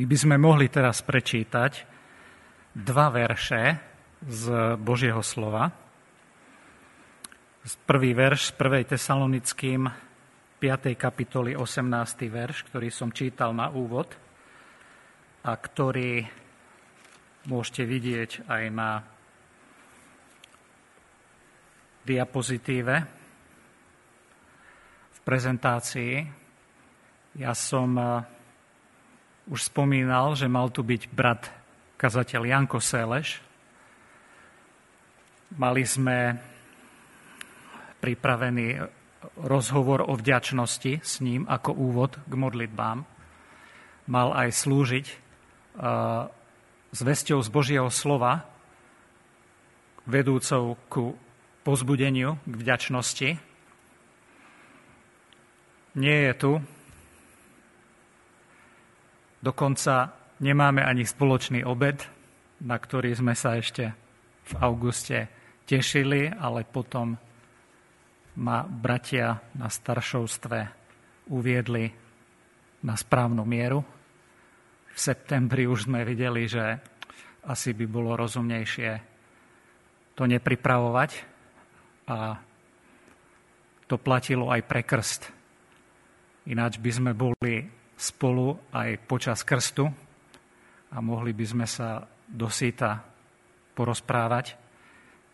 My by sme mohli teraz prečítať dva verše z Božieho slova. Prvý verš z 1. Tesalonickým 5. kapitoly 18. verš, ktorý som čítal na úvod a ktorý môžete vidieť aj na diapozitíve v prezentácii. Ja som eh, už spomínal, že mal tu byť brat kazateľ Janko Séleš. Mali sme pripravený rozhovor o vďačnosti s ním ako úvod k modlitbám. Mal aj slúžiť uh, vesťou z Božieho slova vedúcou ku pozbudeniu, k vďačnosti. Nie je tu. Dokonca nemáme ani spoločný obed, na ktorý sme sa ešte v auguste tešili, ale potom ma bratia na staršovstve uviedli na správnu mieru. V septembri už sme videli, že asi by bolo rozumnejšie to nepripravovať a to platilo aj pre krst. Ináč by sme boli spolu aj počas krstu a mohli by sme sa do síta porozprávať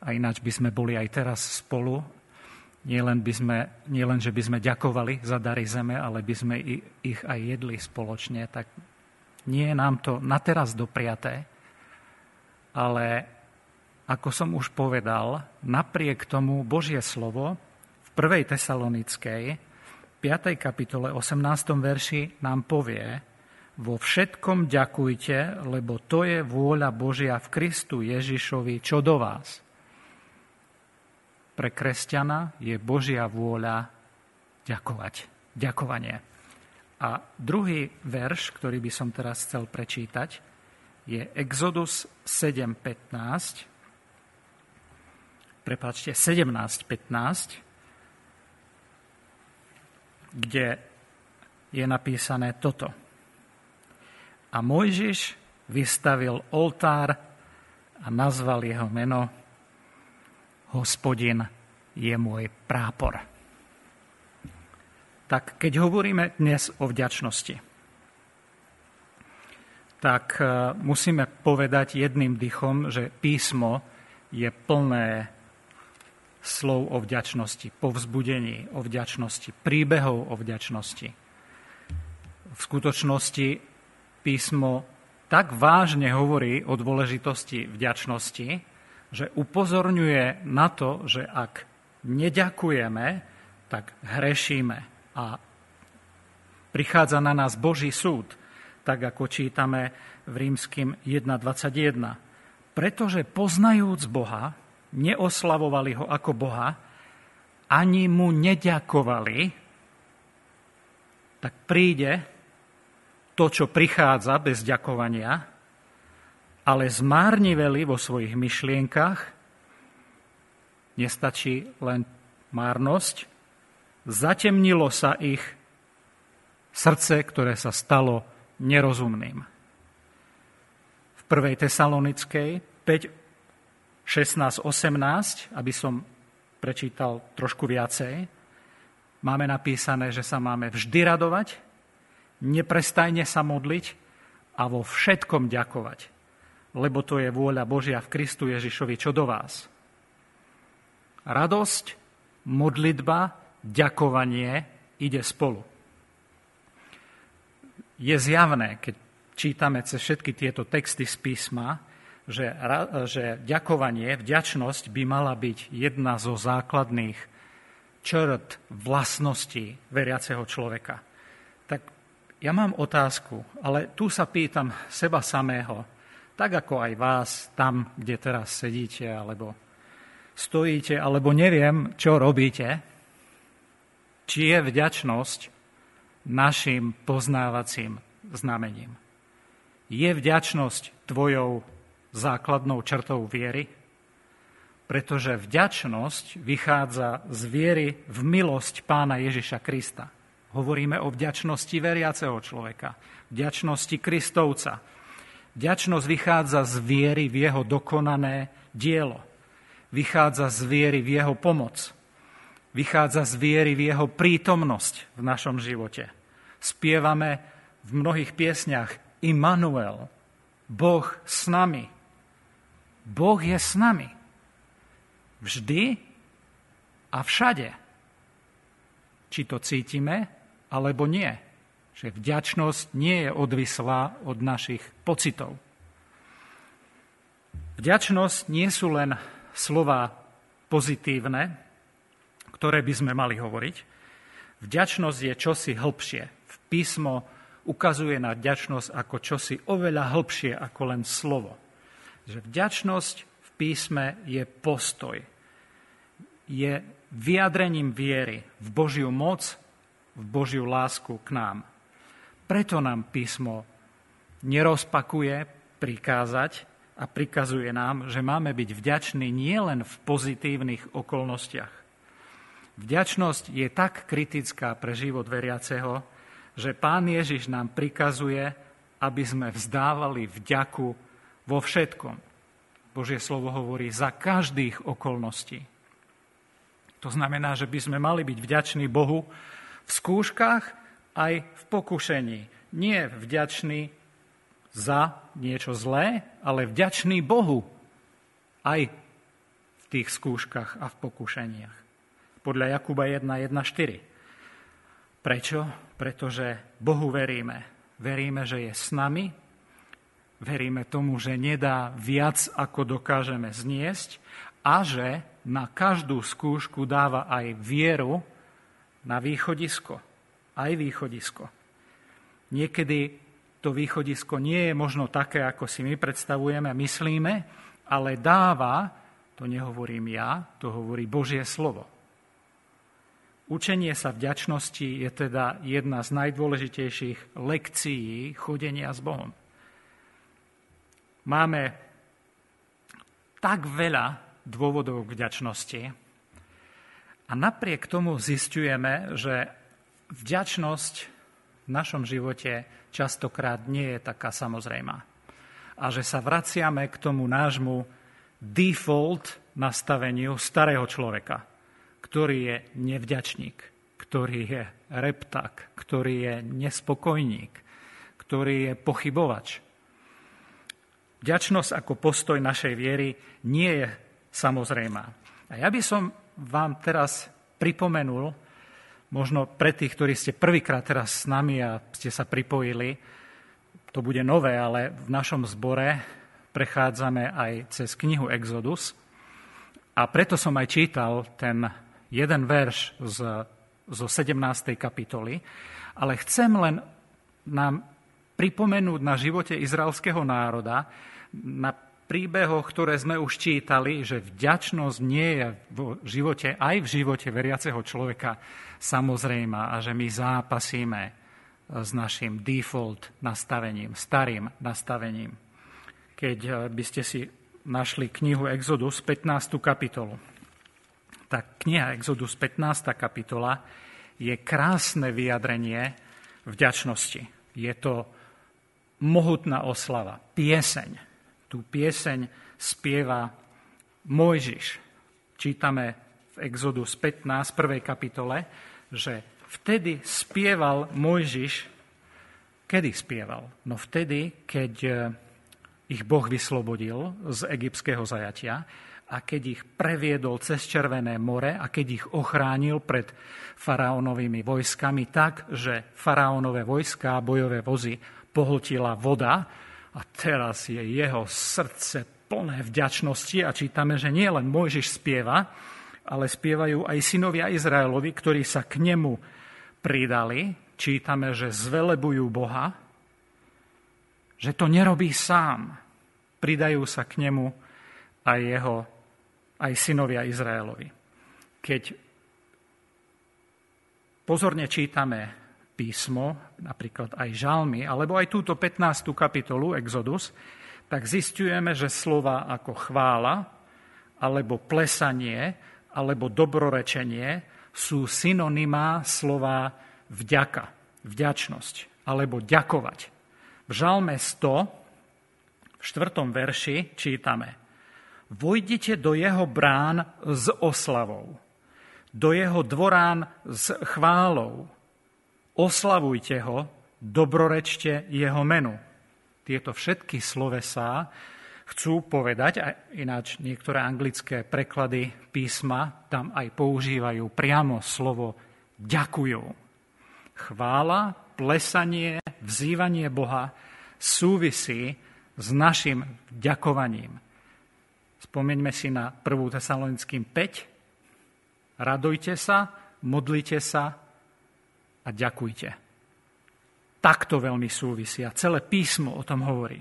a ináč by sme boli aj teraz spolu. Nie len, by sme, nie len, že by sme ďakovali za dary zeme, ale by sme ich aj jedli spoločne, tak nie je nám to na teraz dopriaté, ale ako som už povedal, napriek tomu Božie slovo v 1. Tesalonickej 5. kapitole 18. verši nám povie, vo všetkom ďakujte, lebo to je vôľa Božia v Kristu Ježišovi, čo do vás. Pre kresťana je Božia vôľa ďakovať. Ďakovanie. A druhý verš, ktorý by som teraz chcel prečítať, je Exodus 7.15, prepáčte, 17.15, kde je napísané toto. A Mojžiš vystavil oltár a nazval jeho meno Hospodin je môj prápor. Tak keď hovoríme dnes o vďačnosti, tak e, musíme povedať jedným dychom, že písmo je plné slov o vďačnosti, povzbudení o vďačnosti, príbehov o vďačnosti. V skutočnosti písmo tak vážne hovorí o dôležitosti vďačnosti, že upozorňuje na to, že ak neďakujeme, tak hrešíme a prichádza na nás Boží súd, tak ako čítame v rímským 1.21. Pretože poznajúc Boha, neoslavovali ho ako Boha, ani mu neďakovali, tak príde to, čo prichádza bez ďakovania, ale zmárniveli vo svojich myšlienkach, nestačí len márnosť, zatemnilo sa ich srdce, ktoré sa stalo nerozumným. V 1. Tesalonickej 5, 16, 18, aby som prečítal trošku viacej, máme napísané, že sa máme vždy radovať, neprestajne sa modliť a vo všetkom ďakovať, lebo to je vôľa Božia v Kristu Ježišovi, čo do vás. Radosť, modlitba, ďakovanie ide spolu. Je zjavné, keď čítame cez všetky tieto texty z písma, že, že ďakovanie, vďačnosť by mala byť jedna zo základných črt vlastností veriaceho človeka. Tak ja mám otázku, ale tu sa pýtam seba samého, tak ako aj vás tam, kde teraz sedíte, alebo stojíte, alebo neviem, čo robíte, či je vďačnosť našim poznávacím znamením. Je vďačnosť tvojou základnou črtou viery? Pretože vďačnosť vychádza z viery v milosť pána Ježiša Krista. Hovoríme o vďačnosti veriaceho človeka, vďačnosti Kristovca. Vďačnosť vychádza z viery v jeho dokonané dielo. Vychádza z viery v jeho pomoc. Vychádza z viery v jeho prítomnosť v našom živote. Spievame v mnohých piesňach Immanuel, Boh s nami. Boh je s nami. Vždy a všade. Či to cítime, alebo nie. Že vďačnosť nie je odvislá od našich pocitov. Vďačnosť nie sú len slova pozitívne, ktoré by sme mali hovoriť. Vďačnosť je čosi hĺbšie. V písmo ukazuje na vďačnosť ako čosi oveľa hĺbšie ako len slovo. Že vďačnosť v písme je postoj. Je vyjadrením viery v Božiu moc, v Božiu lásku k nám. Preto nám písmo nerozpakuje prikázať a prikazuje nám, že máme byť vďační nielen v pozitívnych okolnostiach. Vďačnosť je tak kritická pre život veriaceho, že Pán Ježiš nám prikazuje, aby sme vzdávali vďaku vo všetkom. Božie slovo hovorí za každých okolností. To znamená, že by sme mali byť vďační Bohu v skúškach aj v pokušení. Nie vďační za niečo zlé, ale vďační Bohu aj v tých skúškach a v pokušeniach. Podľa Jakuba 1.1.4. Prečo? Pretože Bohu veríme. Veríme, že je s nami, veríme tomu, že nedá viac, ako dokážeme zniesť a že na každú skúšku dáva aj vieru na východisko. Aj východisko. Niekedy to východisko nie je možno také, ako si my predstavujeme a myslíme, ale dáva, to nehovorím ja, to hovorí Božie slovo. Učenie sa vďačnosti je teda jedna z najdôležitejších lekcií chodenia s Bohom. Máme tak veľa dôvodov k vďačnosti a napriek tomu zistujeme, že vďačnosť v našom živote častokrát nie je taká samozrejmá. A že sa vraciame k tomu nášmu default nastaveniu starého človeka – ktorý je nevďačník, ktorý je reptak, ktorý je nespokojník, ktorý je pochybovač. Vďačnosť ako postoj našej viery nie je samozrejmá. A ja by som vám teraz pripomenul, možno pre tých, ktorí ste prvýkrát teraz s nami a ste sa pripojili, to bude nové, ale v našom zbore prechádzame aj cez knihu Exodus. A preto som aj čítal ten jeden verš z, zo 17. kapitoly, ale chcem len nám pripomenúť na živote izraelského národa, na príbehoch, ktoré sme už čítali, že vďačnosť nie je v živote, aj v živote veriaceho človeka samozrejma a že my zápasíme s našim default nastavením, starým nastavením. Keď eh, by ste si našli knihu Exodus, 15. kapitolu tá kniha Exodus 15. kapitola je krásne vyjadrenie vďačnosti. Je to mohutná oslava, pieseň. Tú pieseň spieva Mojžiš. Čítame v Exodus 15, 1. kapitole, že vtedy spieval Mojžiš, kedy spieval? No vtedy, keď eh, ich Boh vyslobodil z egyptského zajatia a keď ich previedol cez Červené more a keď ich ochránil pred faraónovými vojskami tak, že faraónové vojska a bojové vozy pohltila voda a teraz je jeho srdce plné vďačnosti a čítame, že nie len Mojžiš spieva, ale spievajú aj synovia Izraelovi, ktorí sa k nemu pridali. Čítame, že zvelebujú Boha, že to nerobí sám. Pridajú sa k nemu aj jeho aj synovia Izraelovi. Keď pozorne čítame písmo, napríklad aj žalmy, alebo aj túto 15. kapitolu Exodus, tak zistujeme, že slova ako chvála, alebo plesanie, alebo dobrorečenie sú synonymá slova vďaka, vďačnosť alebo ďakovať. V žalme 100, v 4. verši čítame Vojdite do jeho brán s oslavou, do jeho dvorán s chválou. Oslavujte ho, dobrorečte jeho menu. Tieto všetky slovesá chcú povedať, a ináč niektoré anglické preklady písma tam aj používajú priamo slovo ďakujú. Chvála, plesanie, vzývanie Boha súvisí s našim ďakovaním. Spomeňme si na 1. Tesalonickým 5. Radujte sa, modlite sa a ďakujte. Takto veľmi súvisia. Celé písmo o tom hovorí.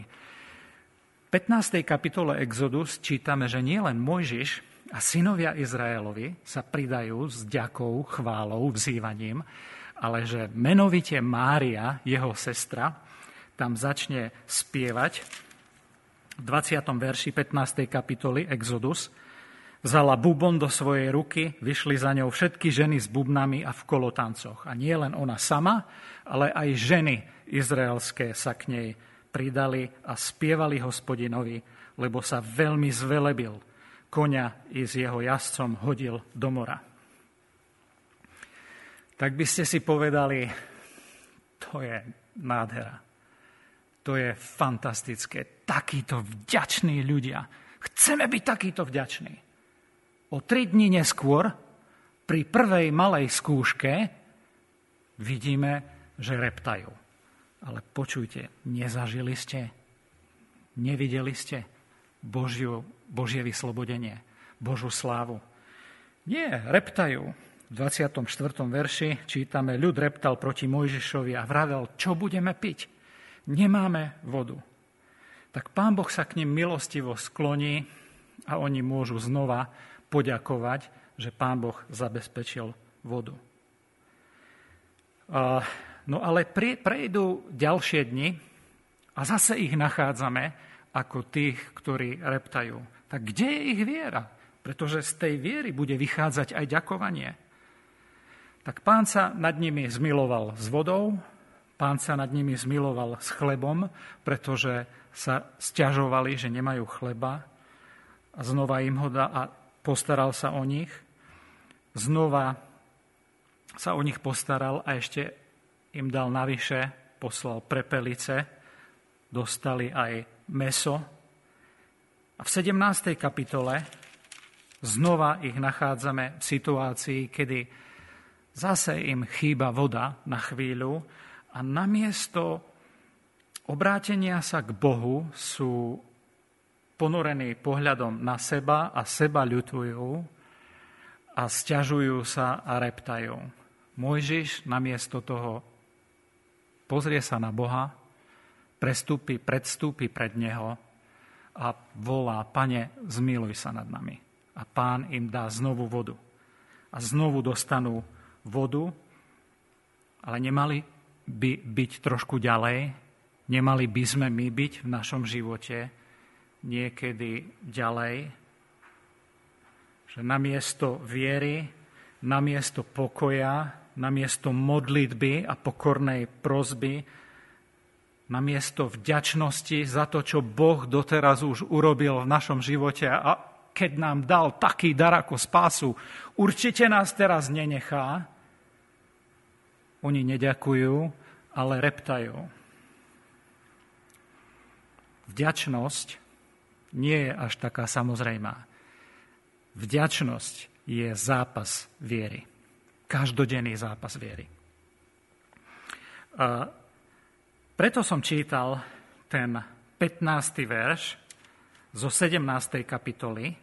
V 15. kapitole Exodus čítame, že nielen Mojžiš a synovia Izraelovi sa pridajú s ďakou, chválou, vzývaním, ale že menovite Mária, jeho sestra, tam začne spievať v 20. verši 15. kapitoly Exodus, vzala bubon do svojej ruky, vyšli za ňou všetky ženy s bubnami a v kolotancoch. A nie len ona sama, ale aj ženy izraelské sa k nej pridali a spievali hospodinovi, lebo sa veľmi zvelebil. Koňa i s jeho jazdcom hodil do mora. Tak by ste si povedali, to je nádhera. To je fantastické. Takíto vďační ľudia. Chceme byť takýto vďační. O tri dní neskôr, pri prvej malej skúške, vidíme, že reptajú. Ale počujte, nezažili ste, nevideli ste Božiu, Božie vyslobodenie, Božú slávu. Nie, reptajú. V 24. verši čítame, ľud reptal proti Mojžišovi a vravel, čo budeme piť nemáme vodu. Tak pán Boh sa k ním milostivo skloní a oni môžu znova poďakovať, že pán Boh zabezpečil vodu. No ale prejdú ďalšie dni a zase ich nachádzame ako tých, ktorí reptajú. Tak kde je ich viera? Pretože z tej viery bude vychádzať aj ďakovanie. Tak pán sa nad nimi zmiloval s vodou, Pán sa nad nimi zmiloval s chlebom, pretože sa stiažovali, že nemajú chleba a znova im ho dá a postaral sa o nich. Znova sa o nich postaral a ešte im dal navyše, poslal prepelice, dostali aj meso. A v 17. kapitole znova ich nachádzame v situácii, kedy zase im chýba voda na chvíľu a namiesto obrátenia sa k Bohu sú ponorení pohľadom na seba a seba ľutujú a stiažujú sa a reptajú. Mojžiš namiesto toho pozrie sa na Boha, prestúpi, predstúpi pred Neho a volá, pane, zmiluj sa nad nami. A pán im dá znovu vodu. A znovu dostanú vodu, ale nemali by byť trošku ďalej, nemali by sme my byť v našom živote niekedy ďalej, že namiesto viery, namiesto pokoja, namiesto modlitby a pokornej prozby, namiesto vďačnosti za to, čo Boh doteraz už urobil v našom živote a keď nám dal taký dar ako spásu, určite nás teraz nenechá, oni neďakujú, ale reptajú. Vďačnosť nie je až taká samozrejmá. Vďačnosť je zápas viery. Každodenný zápas viery. A preto som čítal ten 15. verš zo 17. kapitoly,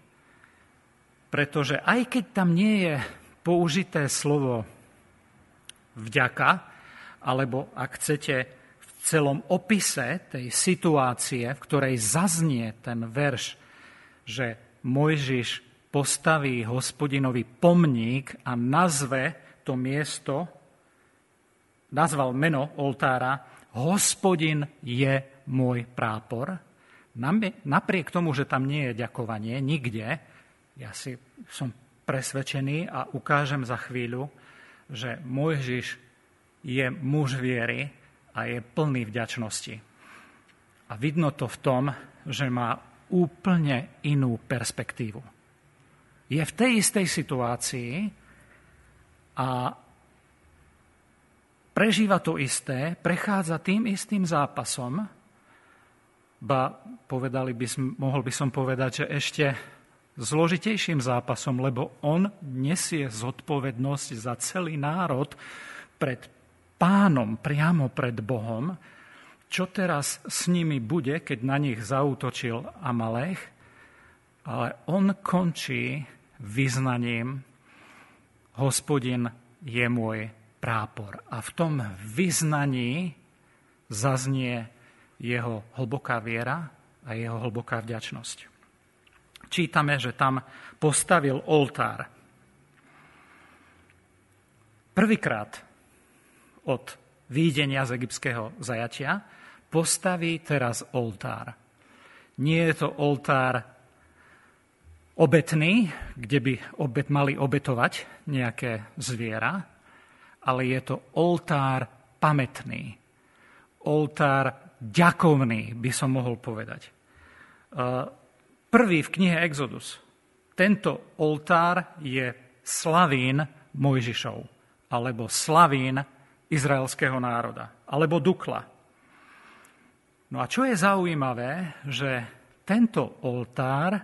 pretože aj keď tam nie je použité slovo vďaka, alebo ak chcete celom opise tej situácie, v ktorej zaznie ten verš, že Mojžiš postaví hospodinovi pomník a nazve to miesto, nazval meno oltára, hospodin je môj prápor. Napriek tomu, že tam nie je ďakovanie, nikde, ja si som presvedčený a ukážem za chvíľu, že Mojžiš je muž viery a je plný vďačnosti. A vidno to v tom, že má úplne inú perspektívu. Je v tej istej situácii a prežíva to isté, prechádza tým istým zápasom, ba povedali by mohol by som povedať, že ešte zložitejším zápasom, lebo on nesie zodpovednosť za celý národ pred pánom, priamo pred Bohom, čo teraz s nimi bude, keď na nich zautočil Amalech, ale on končí vyznaním hospodin je môj prápor. A v tom vyznaní zaznie jeho hlboká viera a jeho hlboká vďačnosť čítame, že tam postavil oltár. Prvýkrát od výdenia z egyptského zajatia postaví teraz oltár. Nie je to oltár obetný, kde by obet mali obetovať nejaké zviera, ale je to oltár pamätný. Oltár ďakovný, by som mohol povedať prvý v knihe Exodus. Tento oltár je slavín Mojžišov, alebo slavín izraelského národa, alebo Dukla. No a čo je zaujímavé, že tento oltár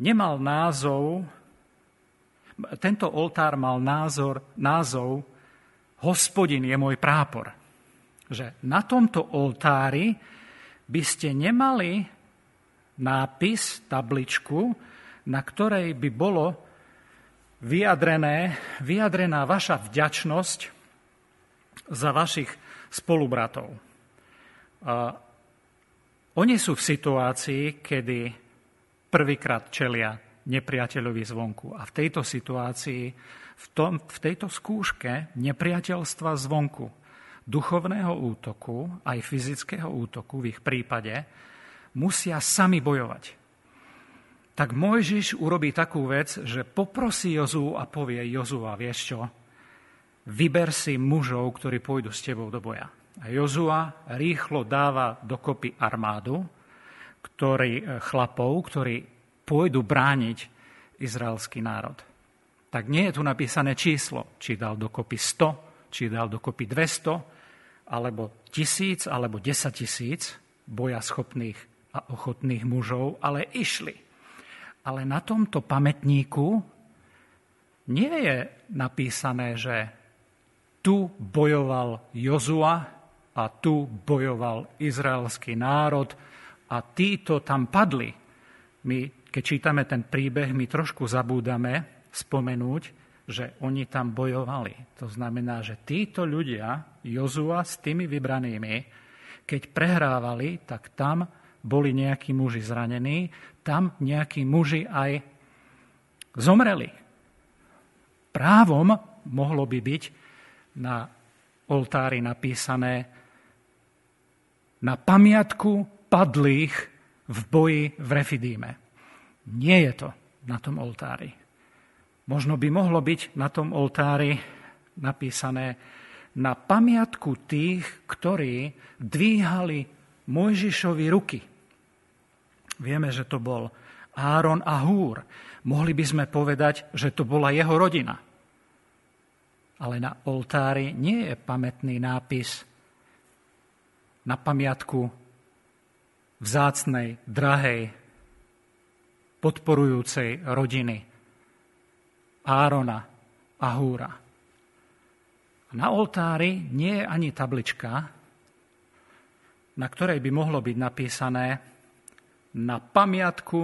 nemal názov, tento oltár mal názor, názov Hospodin je môj prápor. Že na tomto oltári by ste nemali nápis, tabličku, na ktorej by bolo vyjadrené, vyjadrená vaša vďačnosť za vašich spolubratov. Oni sú v situácii, kedy prvýkrát čelia nepriateľovi zvonku. A v tejto situácii, v, tom, v tejto skúške nepriateľstva zvonku, duchovného útoku, aj fyzického útoku v ich prípade, musia sami bojovať. Tak Mojžiš urobí takú vec, že poprosí Jozu a povie Jozua, vieš čo, vyber si mužov, ktorí pôjdu s tebou do boja. A Jozua rýchlo dáva dokopy armádu ktorý, e, chlapov, ktorí pôjdu brániť izraelský národ. Tak nie je tu napísané číslo, či dal dokopy 100, či dal dokopy 200, alebo tisíc, alebo 10 tisíc boja schopných a ochotných mužov, ale išli. Ale na tomto pamätníku nie je napísané, že tu bojoval Jozua a tu bojoval izraelský národ a títo tam padli. My, keď čítame ten príbeh, my trošku zabúdame spomenúť, že oni tam bojovali. To znamená, že títo ľudia, Jozua s tými vybranými, keď prehrávali, tak tam boli nejakí muži zranení, tam nejakí muži aj zomreli. Právom mohlo by byť na oltári napísané na pamiatku padlých v boji v Refidíme. Nie je to na tom oltári. Možno by mohlo byť na tom oltári napísané na pamiatku tých, ktorí dvíhali Mojžišovi ruky. Vieme, že to bol Áron a Húr. Mohli by sme povedať, že to bola jeho rodina. Ale na oltári nie je pamätný nápis na pamiatku vzácnej, drahej, podporujúcej rodiny Árona a Húra. Na oltári nie je ani tablička, na ktorej by mohlo byť napísané na pamiatku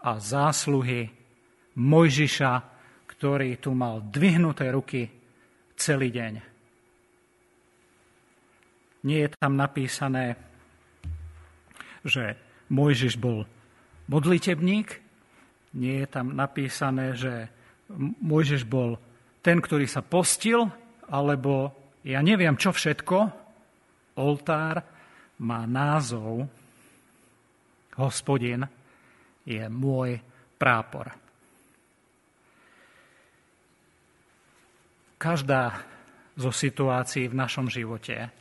a zásluhy Mojžiša, ktorý tu mal dvihnuté ruky celý deň. Nie je tam napísané, že Mojžiš bol modlitebník, nie je tam napísané, že Mojžiš bol ten, ktorý sa postil, alebo ja neviem čo všetko, oltár, má názov Hospodin je môj prápor. Každá zo situácií v našom živote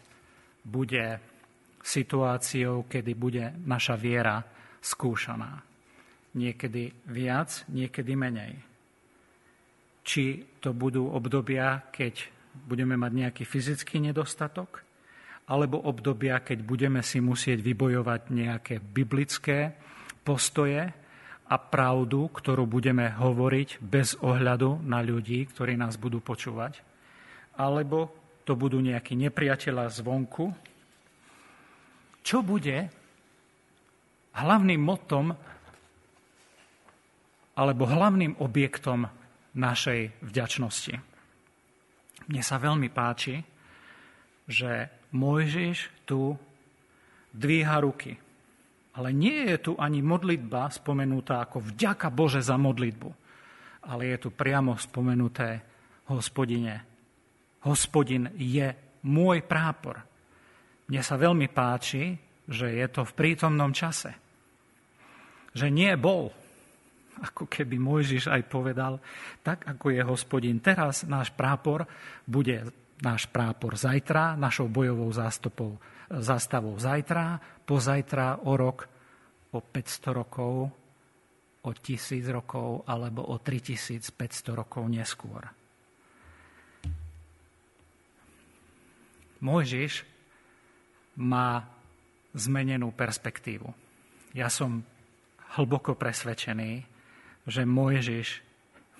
bude situáciou, kedy bude naša viera skúšaná. Niekedy viac, niekedy menej. Či to budú obdobia, keď budeme mať nejaký fyzický nedostatok, alebo obdobia, keď budeme si musieť vybojovať nejaké biblické postoje a pravdu, ktorú budeme hovoriť bez ohľadu na ľudí, ktorí nás budú počúvať. Alebo to budú nejakí nepriateľa zvonku. Čo bude hlavným motom alebo hlavným objektom našej vďačnosti? Mne sa veľmi páči, že Mojžiš tu dvíha ruky. Ale nie je tu ani modlitba spomenutá ako vďaka Bože za modlitbu, ale je tu priamo spomenuté hospodine. Hospodin je môj prápor. Mne sa veľmi páči, že je to v prítomnom čase. Že nie bol, ako keby Mojžiš aj povedal, tak ako je hospodin teraz, náš prápor bude náš prápor zajtra, našou bojovou zástupou, zástavou zajtra, pozajtra, o rok, o 500 rokov, o 1000 rokov alebo o 3500 rokov neskôr. Mojžiš má zmenenú perspektívu. Ja som hlboko presvedčený, že Mojžiš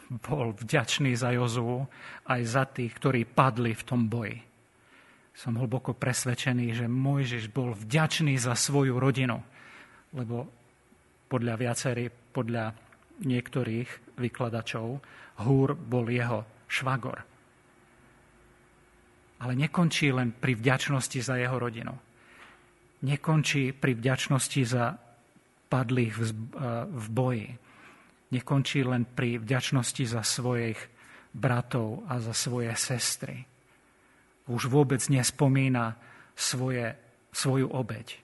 bol vďačný za Jozu aj za tých, ktorí padli v tom boji. Som hlboko presvedčený, že Mojžiš bol vďačný za svoju rodinu, lebo podľa viacerých, podľa niektorých vykladačov, Húr bol jeho švagor. Ale nekončí len pri vďačnosti za jeho rodinu. Nekončí pri vďačnosti za padlých v boji nekončí len pri vďačnosti za svojich bratov a za svoje sestry. Už vôbec nespomína svoje, svoju obeď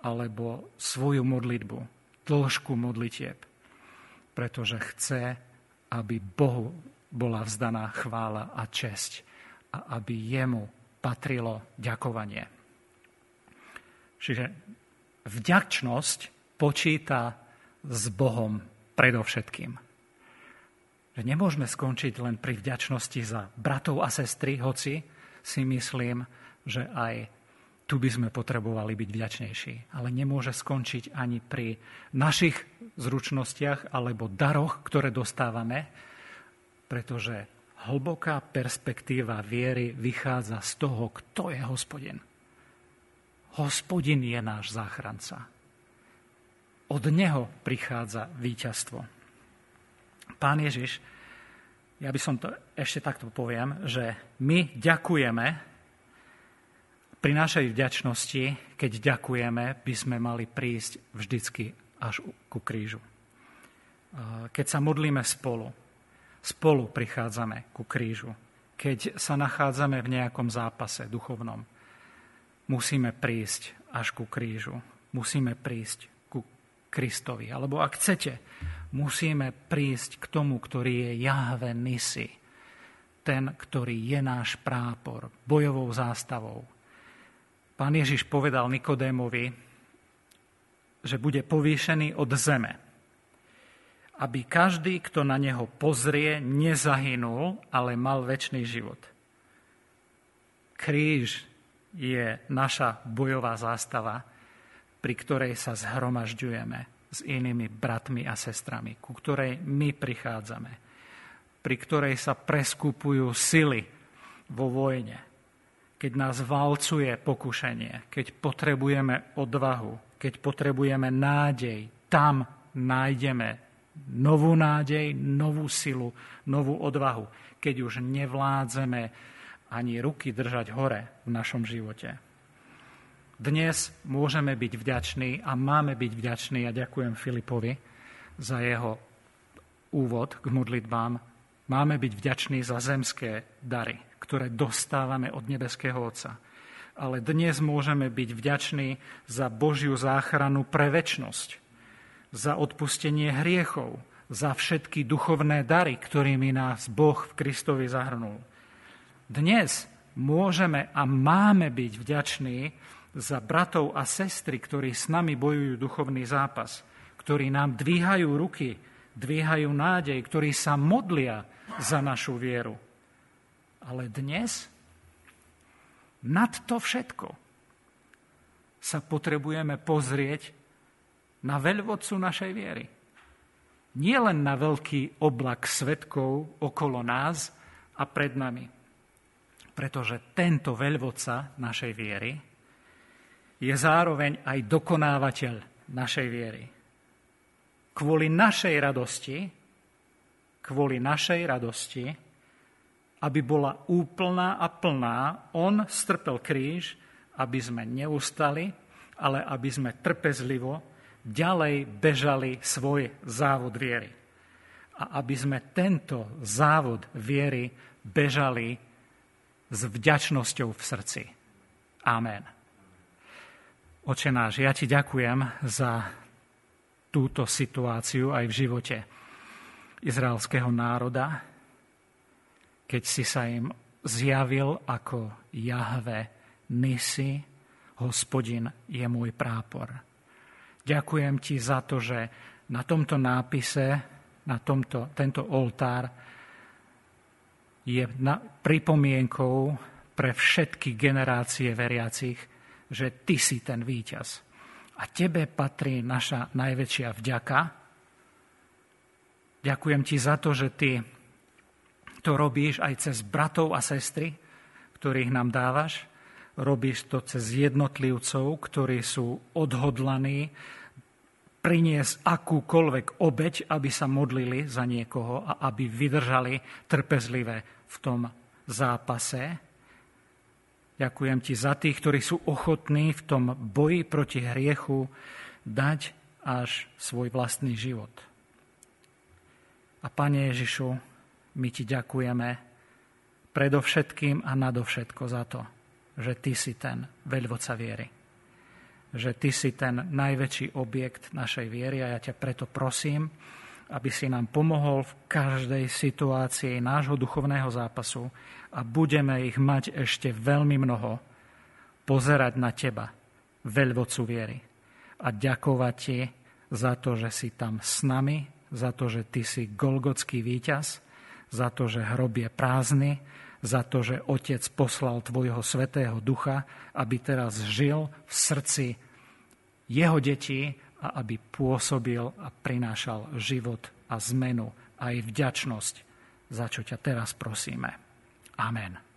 alebo svoju modlitbu, dĺžku modlitieb, pretože chce, aby Bohu bola vzdaná chvála a česť a aby jemu patrilo ďakovanie. Čiže vďačnosť počíta s Bohom predovšetkým. Že nemôžeme skončiť len pri vďačnosti za bratov a sestry, hoci si myslím, že aj tu by sme potrebovali byť vďačnejší. Ale nemôže skončiť ani pri našich zručnostiach alebo daroch, ktoré dostávame, pretože hlboká perspektíva viery vychádza z toho, kto je hospodin. Hospodin je náš záchranca od neho prichádza víťazstvo. Pán Ježiš, ja by som to ešte takto poviem, že my ďakujeme pri našej vďačnosti, keď ďakujeme, by sme mali prísť vždycky až ku krížu. Keď sa modlíme spolu, spolu prichádzame ku krížu. Keď sa nachádzame v nejakom zápase duchovnom, musíme prísť až ku krížu. Musíme prísť Kristovi. Alebo ak chcete, musíme prísť k tomu, ktorý je Jahve Nisi. Ten, ktorý je náš prápor, bojovou zástavou. Pán Ježiš povedal Nikodémovi, že bude povýšený od zeme, aby každý, kto na neho pozrie, nezahynul, ale mal väčší život. Kríž je naša bojová zástava, pri ktorej sa zhromažďujeme s inými bratmi a sestrami, ku ktorej my prichádzame, pri ktorej sa preskupujú sily vo vojne, keď nás valcuje pokušenie, keď potrebujeme odvahu, keď potrebujeme nádej, tam nájdeme novú nádej, novú silu, novú odvahu, keď už nevládzeme ani ruky držať hore v našom živote. Dnes môžeme byť vďační a máme byť vďační a ďakujem Filipovi za jeho úvod k modlitbám. Máme byť vďační za zemské dary, ktoré dostávame od nebeského Otca. Ale dnes môžeme byť vďační za Božiu záchranu pre väčnosť, za odpustenie hriechov, za všetky duchovné dary, ktorými nás Boh v Kristovi zahrnul. Dnes môžeme a máme byť vďační za bratov a sestry, ktorí s nami bojujú duchovný zápas, ktorí nám dvíhajú ruky, dvíhajú nádej, ktorí sa modlia za našu vieru. Ale dnes nad to všetko sa potrebujeme pozrieť na veľvodcu našej viery. Nie len na veľký oblak svetkov okolo nás a pred nami. Pretože tento veľvodca našej viery je zároveň aj dokonávateľ našej viery. Kvôli našej radosti, kvôli našej radosti, aby bola úplná a plná, on strpel kríž, aby sme neustali, ale aby sme trpezlivo ďalej bežali svoj závod viery. A aby sme tento závod viery bežali s vďačnosťou v srdci. Amen. Oče náš, ja ti ďakujem za túto situáciu aj v živote izraelského národa, keď si sa im zjavil ako Jahve Nisi, hospodin je môj prápor. Ďakujem ti za to, že na tomto nápise, na tomto, tento oltár je na, pripomienkou pre všetky generácie veriacich, že ty si ten víťaz. A tebe patrí naša najväčšia vďaka. Ďakujem ti za to, že ty to robíš aj cez bratov a sestry, ktorých nám dávaš. Robíš to cez jednotlivcov, ktorí sú odhodlaní priniesť akúkoľvek obeď, aby sa modlili za niekoho a aby vydržali trpezlivé v tom zápase. Ďakujem ti za tých, ktorí sú ochotní v tom boji proti hriechu dať až svoj vlastný život. A Pane Ježišu, my ti ďakujeme predovšetkým a nadovšetko za to, že ty si ten veľvoca viery. Že ty si ten najväčší objekt našej viery a ja ťa preto prosím, aby si nám pomohol v každej situácii nášho duchovného zápasu a budeme ich mať ešte veľmi mnoho, pozerať na teba, veľvocu viery. A ďakovať ti za to, že si tam s nami, za to, že ty si golgotský víťaz, za to, že hrob je prázdny, za to, že Otec poslal Tvojho Svetého Ducha, aby teraz žil v srdci jeho detí a aby pôsobil a prinášal život a zmenu aj vďačnosť, za čo ťa teraz prosíme. Amen.